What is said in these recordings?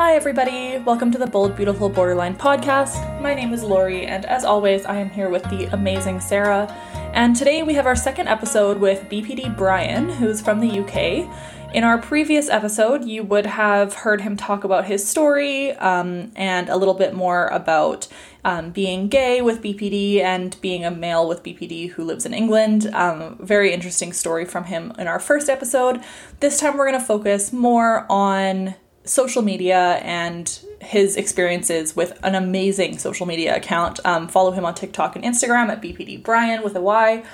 Hi, everybody. Welcome to the Bold, Beautiful Borderline podcast. My name is Lori, and as always, I am here with the amazing Sarah. And today we have our second episode with BPD Brian, who's from the UK. In our previous episode, you would have heard him talk about his story um, and a little bit more about um, being gay with BPD and being a male with BPD who lives in England. Um, very interesting story from him in our first episode. This time, we're going to focus more on social media and his experiences with an amazing social media account. Um, follow him on TikTok and Instagram at BPD Brian with a Y.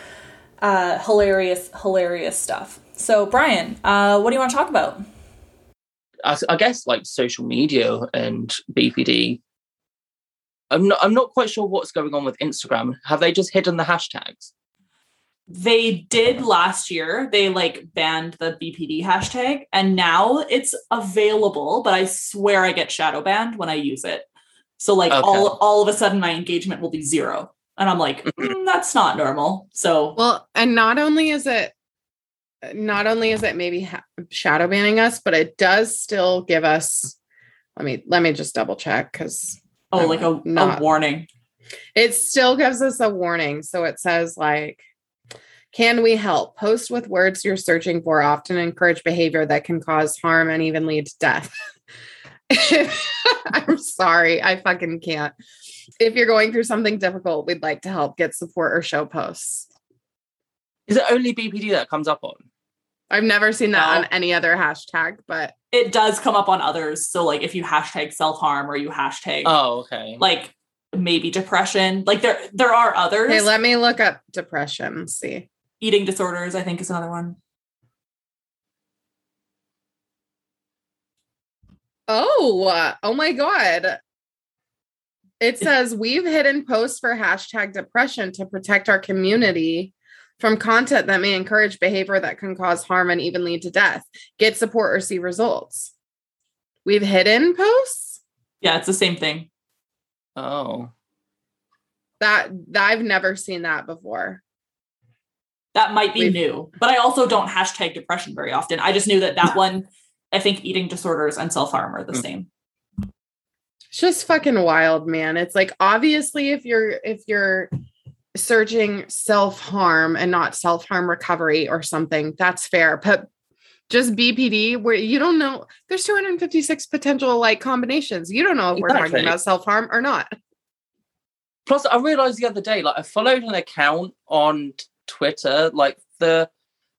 Uh, hilarious, hilarious stuff. So, Brian, uh, what do you want to talk about? I, I guess like social media and BPD. I'm not. I'm not quite sure what's going on with Instagram. Have they just hidden the hashtags? They did last year they like banned the bpd hashtag and now it's available but i swear i get shadow banned when i use it so like okay. all all of a sudden my engagement will be zero and i'm like mm-hmm. mm, that's not normal so well and not only is it not only is it maybe ha- shadow banning us but it does still give us let me let me just double check because oh I'm like a, not, a warning it still gives us a warning so it says like can we help? Post with words you're searching for often encourage behavior that can cause harm and even lead to death. I'm sorry, I fucking can't. If you're going through something difficult, we'd like to help get support or show posts. Is it only BPD that comes up on? I've never seen that no. on any other hashtag, but it does come up on others. So like if you hashtag self-harm or you hashtag Oh, okay. Like maybe depression. Like there there are others. Hey, let me look up depression, see eating disorders, I think, is another one. Oh, oh my God. It says we've hidden posts for hashtag depression to protect our community from content that may encourage behavior that can cause harm and even lead to death. Get support or see results. We've hidden posts? Yeah, it's the same thing. Oh. That, that I've never seen that before. That might be We've, new, but I also don't hashtag depression very often. I just knew that that one, I think eating disorders and self harm are the mm. same. It's just fucking wild, man. It's like obviously if you're if you're searching self harm and not self harm recovery or something, that's fair. But just BPD, where you don't know, there's 256 potential like combinations. You don't know if we're talking about self harm or not. Plus, I realized the other day, like I followed an account on Twitter, like the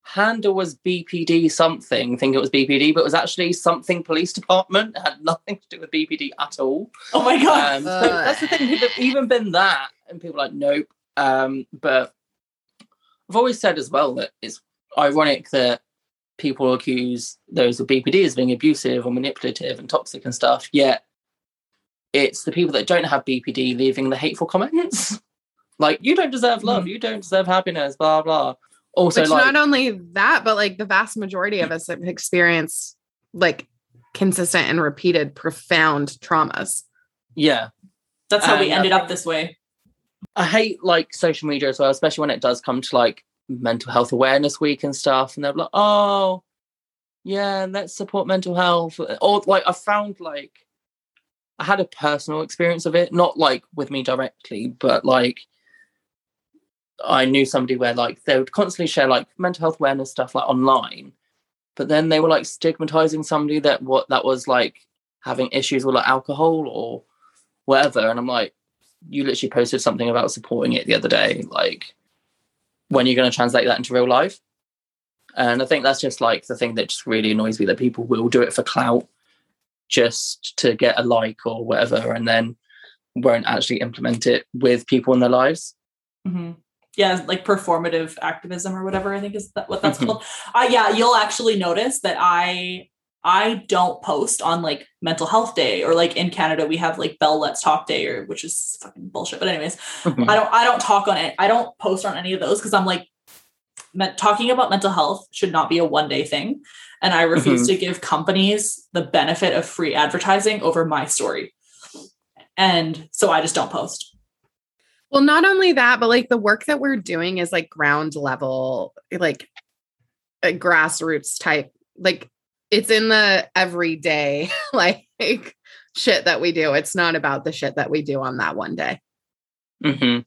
handle was BPD something, I think it was BPD, but it was actually something police department. It had nothing to do with BPD at all. Oh my god. Um, so that's the thing, people even been that, and people like, nope. Um, but I've always said as well that it's ironic that people accuse those with BPD as being abusive or manipulative and toxic and stuff, yet it's the people that don't have BPD leaving the hateful comments. Like you don't deserve love, mm-hmm. you don't deserve happiness, blah blah. Also, Which like, not only that, but like the vast majority of us have experienced like consistent and repeated profound traumas. Yeah, that's how we ended up this way. I hate like social media as well, especially when it does come to like mental health awareness week and stuff, and they're like, oh, yeah, let's support mental health. Or like I found like I had a personal experience of it, not like with me directly, but like I knew somebody where like they would constantly share like mental health awareness stuff like online, but then they were like stigmatizing somebody that what that was like having issues with like alcohol or whatever. And I'm like, you literally posted something about supporting it the other day. Like, when are you going to translate that into real life? And I think that's just like the thing that just really annoys me that people will do it for clout just to get a like or whatever, and then won't actually implement it with people in their lives. Mm-hmm yeah, like performative activism or whatever I think is that what that's mm-hmm. called. Uh, yeah, you'll actually notice that I I don't post on like mental health day or like in Canada we have like Bell Let's Talk Day or which is fucking bullshit. But anyways, mm-hmm. I don't I don't talk on it. I don't post on any of those because I'm like talking about mental health should not be a one day thing. And I refuse Mhm. to give companies the benefit of free advertising over my story. And so I just don't post. Well, not only that, but like the work that we're doing is like ground level, like a grassroots type. Like it's in the everyday like shit that we do. It's not about the shit that we do on that one day. Mm-hmm.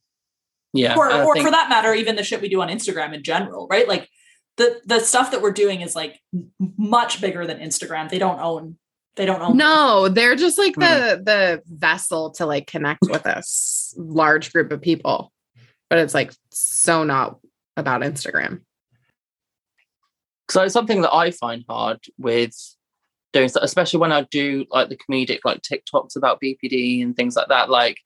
Yeah. or and or think- for that matter, even the shit we do on Instagram in general, right? Like the the stuff that we're doing is like much bigger than Instagram. They don't own they don't own No, they're just like Hmm. the the vessel to like connect with us large group of people. But it's like so not about Instagram. So it's something that I find hard with doing, so- especially when I do like the comedic like TikToks about BPD and things like that. Like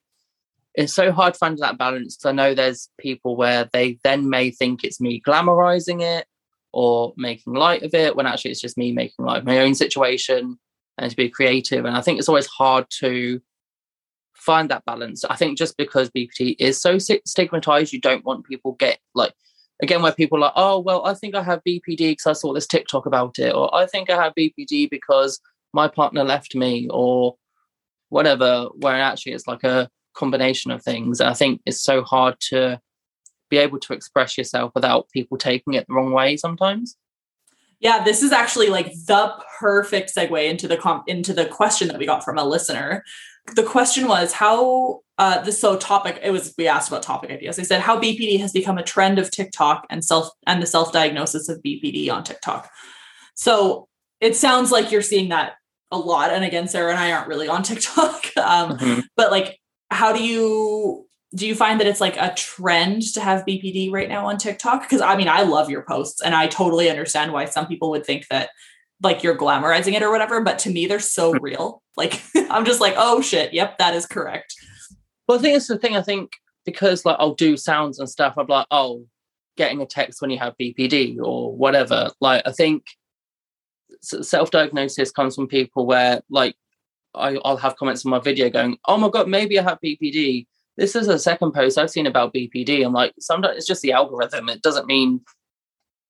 it's so hard finding that balance because I know there's people where they then may think it's me glamorizing it or making light of it when actually it's just me making light of my own situation and to be creative. And I think it's always hard to find that balance. I think just because BPD is so stigmatized, you don't want people get like again where people are like oh well i think i have bpd because i saw this tiktok about it or i think i have bpd because my partner left me or whatever where actually it's like a combination of things and i think it's so hard to be able to express yourself without people taking it the wrong way sometimes Yeah, this is actually like the perfect segue into the com- into the question that we got from a listener. The question was how uh this so topic it was we asked about topic ideas. They said how BPD has become a trend of TikTok and self and the self-diagnosis of BPD on TikTok. So it sounds like you're seeing that a lot. And again, Sarah and I aren't really on TikTok. Um, Mhm. but like how do you do you find that it's like a trend to have bpd right now on tiktok? Because i mean i love your posts and i totally understand why some people would think that like you're glamorizing it or whatever but to me they're so hmm. real. Like i'm just like oh shit. Yep that is correct. Well i think it's the thing. I think because like i'll do sounds and stuff i'm like oh getting a text when you have bpd or whatever. Like i think self-diagnosis comes from people where like I, I'll have comments on my video going, "Oh my god, maybe I have BPD." This is a second post I've seen about BPD. I'm like, sometimes it's just the algorithm. It doesn't mean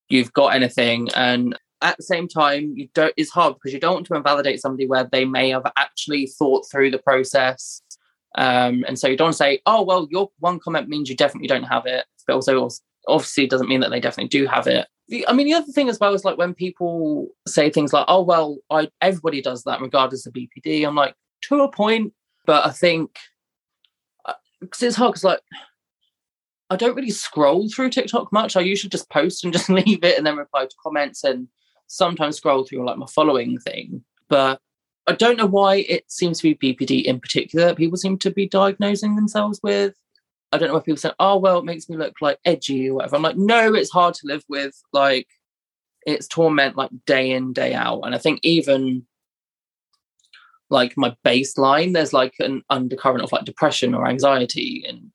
you've got anything. And at the same time, you don't. It's hard because you don't want to invalidate somebody where they may have actually thought through the process. Um, and so you don't say, "Oh well, your one comment means you definitely don't have it," but also obviously doesn't mean that they definitely do have it. The, I mean, the other thing as well is like when people say things like, "Oh well, I everybody does that regardless of BPD." I'm like, to a point, but I think because it's hard because like I don't really scroll through TikTok much. I usually just post and just leave it and then reply to comments and sometimes scroll through like my following thing. But I don't know why it seems to be BPD in particular people seem to be diagnosing themselves with. I don't know why people say, oh, well, it makes me look like edgy or whatever. I'm like, no, it's hard to live with. Like, it's torment like day in, day out. And I think even like my baseline, there's like an undercurrent of like depression or anxiety. And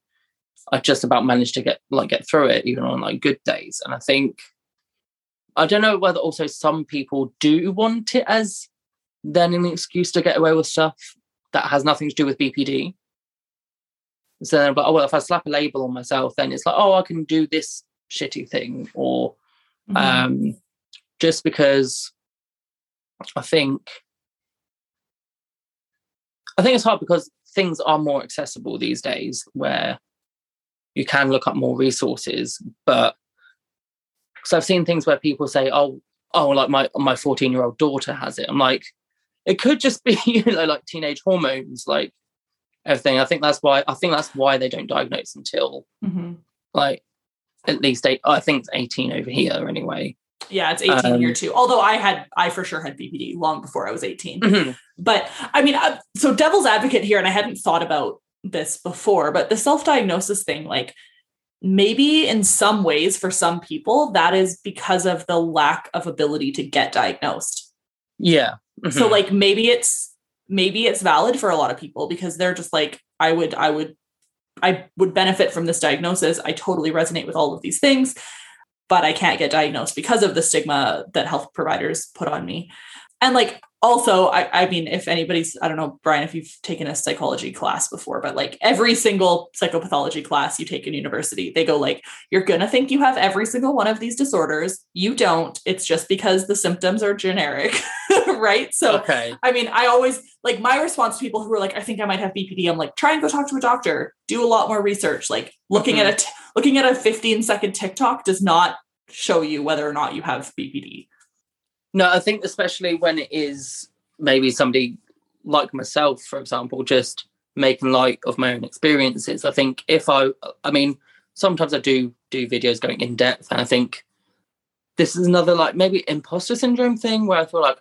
I just about managed to get like get through it, even on like good days. And I think, I don't know whether also some people do want it as then an excuse to get away with stuff that has nothing to do with BPD. So then, but oh well, if I slap a label on myself, then it's like, oh, I can do this shitty thing, or Mm-hmm. um, just because I think I think it's hard because things are more accessible these days, where you can look up more resources. But because I've seen things where people say, oh, oh, like my my fourteen year old daughter has it. I'm like, it could just be you know like teenage hormones, like everything. I think that's why I think that's why they don't diagnose until Mhm. like at least eight. I think it's eighteen over here anyway. Yeah it's 18 Um, here too although i had i for sure had bpd long before i was 18 Mhm. but i mean uh, so devil's advocate here and i hadn't thought about this before but the self-diagnosis thing like maybe in some ways for some people that is because of the lack of ability to get diagnosed Yeah. so Mhm. like maybe it's maybe it's valid for a lot of people because they're just like i would i would i would benefit from this diagnosis i totally resonate with all of these things but i can't get diagnosed because of the stigma that health providers put on me. And like also I, I mean if anybody's i don't know brian if you've taken a psychology class before but like every single psychopathology class you take in university they go like you're gonna think you have every single one of these disorders. You don't. It's just because the symptoms are generic right so okay. i mean i always like my response to people who are like i think i might have bpd i'm like try and go talk to a doctor do a lot more research like looking Mhm. at a t- looking at a 15 second tiktok does not show you whether or not you have bpd No, I think especially when it is maybe somebody like myself, for example, just making light of my own experiences. I think if I, I mean, sometimes I do do videos going in depth, and I think this is another like maybe imposter syndrome thing where I feel like,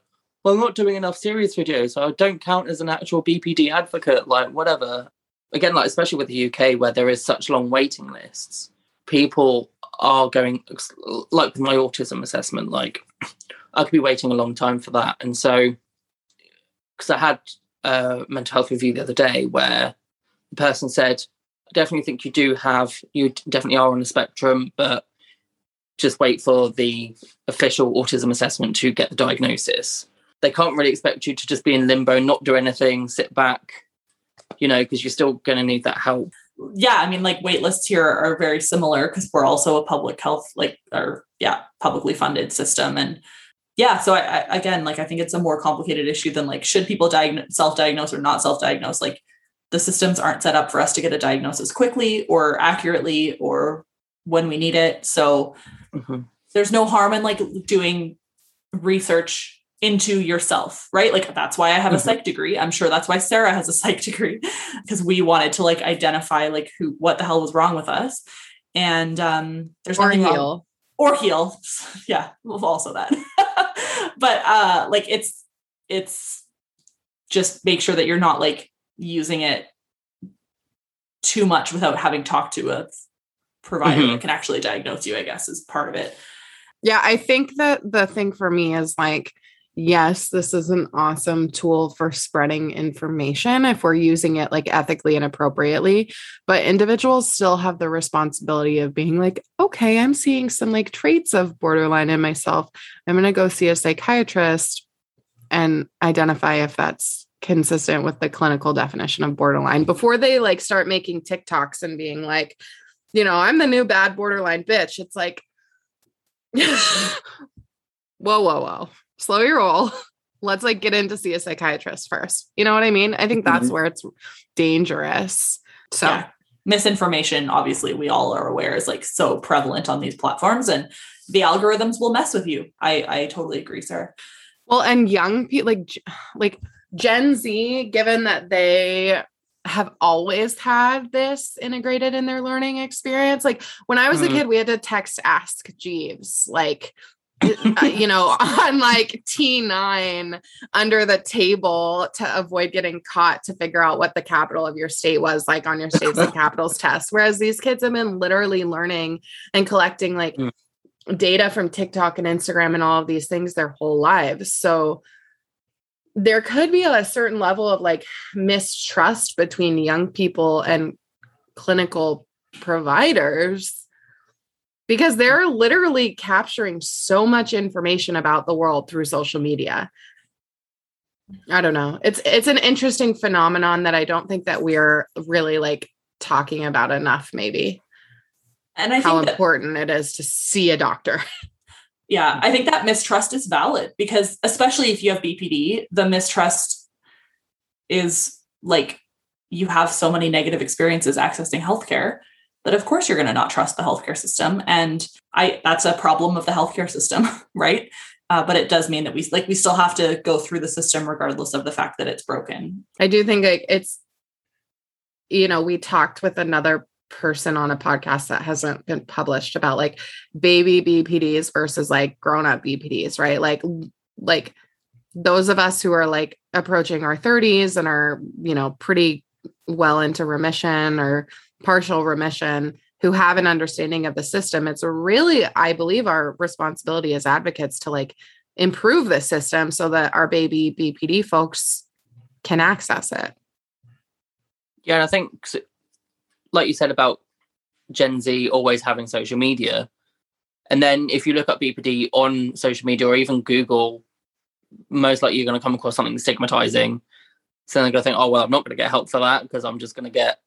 well, I'm not doing enough serious videos, so I don't count as an actual BPD advocate, like whatever. Again, like especially with the UK where there is such long waiting lists, people are going like with my autism assessment, like I could be waiting a long time for that. And so, because I had a mental health review the other day where the person said, I definitely think you do have, you definitely are on the spectrum, but just wait for the official autism assessment to get the diagnosis. They can't really expect you to just be in limbo, not do anything, sit back, you know, because you're still going to need that help. yeah, I mean, like wait lists here are very similar because we're also a public health, like, or yeah, publicly funded system. And yeah, so I, I again, like, I think it's a more complicated issue than like, should people diagnose, self diagnose or not self diagnose? Like, the systems aren't set up for us to get a diagnosis quickly or accurately or when we need it. So Mhm. there's no harm in like doing research into yourself, right? Like that's why I have a Mhm. psych degree. I'm sure that's why Sarah has a psych degree because we wanted to like identify like who what the hell was wrong with us. And um there's Or nothing wrong- heal. or heal. Yeah, well, also that. but uh like it's it's just make sure that you're not like using it too much without having talked to a provider Mhm. that can actually diagnose you, I guess, is part of it. Yeah, I think that the thing for me is like, yes, this is an awesome tool for spreading information if we're using it like ethically and appropriately. But individuals still have the responsibility of being like, okay, I'm seeing some like traits of borderline in myself. I'm going to go see a psychiatrist and identify if that's consistent with the clinical definition of borderline before they like start making TikToks and being like, you know, I'm the new bad borderline bitch. It's like, whoa, whoa, whoa. Slow your roll. Let's like get in to see a psychiatrist first. You know what I mean? I think that's Mhm. where it's dangerous. So Yeah. Misinformation, obviously, we all are aware is like so prevalent on these platforms and the algorithms will mess with you. I, I totally agree, sir. well, and young people like like Gen Z, given that they have always had this integrated in their learning experience. Like when I was a Mhm. kid, we had to text Ask Jeeves, like you know, on like T9 under the table to avoid getting caught to figure out what the capital of your state was like on your states and capitals test. Whereas these kids have been literally learning and collecting like Mm. data from TikTok and Instagram and all of these things their whole lives. So there could be a certain level of like mistrust between young people and clinical providers because they're literally capturing so much information about the world through social media. I don't know. It's it's an interesting phenomenon that I don't think that we're really like talking about enough maybe And I how that important it is to see a doctor. Yeah, I think that mistrust is valid because, especially if you have BPD, the mistrust is like you have so many negative experiences accessing healthcare that, of course, you're going to not trust the healthcare system, and I that's a problem of the healthcare system, right? Uh, but it does mean that we like we still have to go through the system regardless of the fact that it's broken. I do think it's you know, we talked with another person on a podcast that hasn't been published about like baby BPDs versus like grown up BPDs, right? Like like those of us who are like approaching our 30s and are, you know, pretty well into remission or partial remission who have an understanding of the system. It's really I believe our responsibility as advocates to like improve the system so that our baby BPD folks can access it. Yeah, and I think, like you said about Gen Z always having social media, and then if you look up BPD on social media or even Google most likely you're going to come across something stigmatizing. So then they're going to think, oh, well, I'm not going to get help for that because I'm just going to get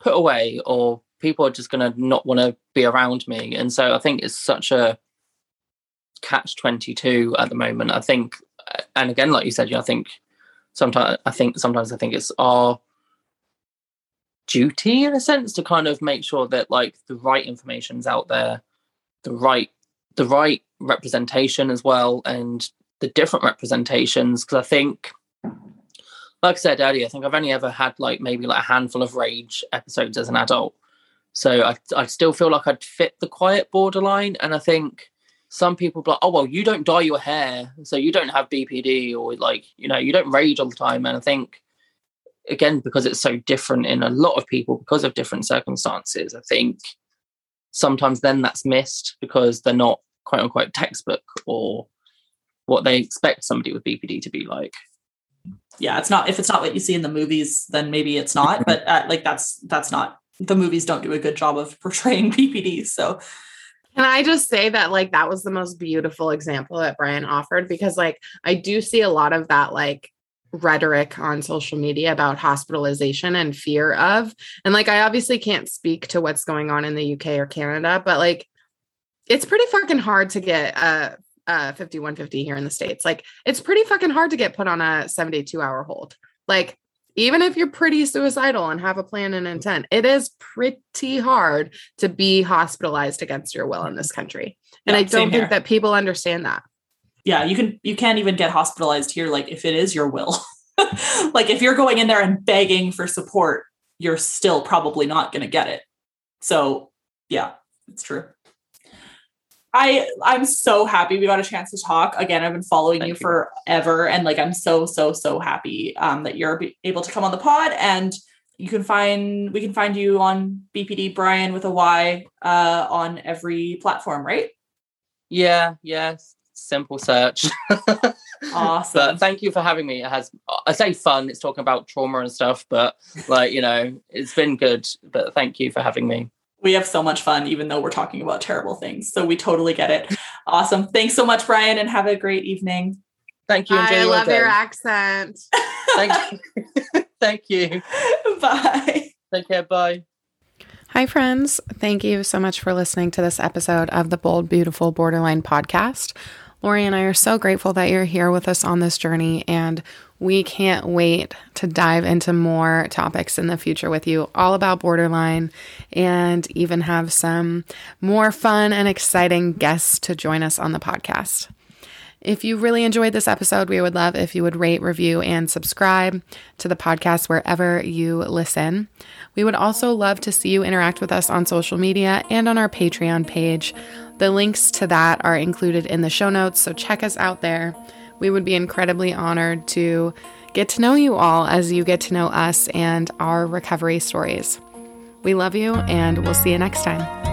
put away or people are just going to not want to be around me. And so I think it's such a catch 22 at the moment. I think, and again, like you said, you know, I think sometimes, I think sometimes I think it's our duty in a sense to kind of make sure that like the right information's out there, the right, the right representation as well. And the different representations because I think, like I said earlier, I think I've only ever had like maybe like a handful of rage episodes as an adult. So I, I still feel like I'd fit the quiet borderline. And I think some people like, oh, well, you don't dye your hair. So you don't have BPD or like, you know, you don't rage all the time. And I think, again, because it's so different in a lot of people because of different circumstances, I think sometimes then that's missed because they're not quote unquote textbook or what they expect somebody with BPD to be like. Yeah, it's not if it's not what you see in the movies, then maybe it's not. but uh, like that's that's not the movies don't do a good job of portraying BPD. So can I just say that like that was the most beautiful example that Brian offered because like I do see a lot of that like rhetoric on social media about hospitalization and fear of and like I obviously can't speak to what's going on in the UK or Canada but like it's pretty fucking hard to get a uh 5150 here in the states. Like it's pretty fucking hard to get put on a 72 hour hold. Like even if you're pretty suicidal and have a plan and intent it is pretty hard to be hospitalized against your will in this country. And yeah, i don't think that people understand that. Yeah you can you can't even get hospitalized here like if it is your will. Like if you're going in there and begging for support you're still probably not going to get it. So yeah it's true I I'm so happy we got a chance to talk. Again, I've been following you, you, forever, and like I'm so so so happy um, that you're able to come on the pod. And you can find we can find you on BPD Brian with a Y uh, on every platform, right? Yeah, yeah. Simple search. awesome. But thank you for having me. It has I say fun. It's talking about trauma and stuff, but like you know, it's been good. But thank you for having me we have so much fun, even though we're talking about terrible things. So we totally get it. Awesome. Thanks so much, Brian, and have a great evening. Thank you. Enjoy I love your accent. Thank you. Thank you. Bye. Take care. Bye. Hi, friends. Thank you so much for listening to this episode of the Bold, Beautiful Borderline podcast. Lori and I are so grateful that you're here with us on this journey, and we can't wait to dive into more topics in the future with you, all about borderline, and even have some more fun and exciting guests to join us on the podcast. If you really enjoyed this episode, we would love if you would rate, review, and subscribe to the podcast wherever you listen. We would also love to see you interact with us on social media and on our Patreon page. The links to that are included in the show notes, so check us out there. We would be incredibly honored to get to know you all as you get to know us and our recovery stories. We love you, and we'll see you next time.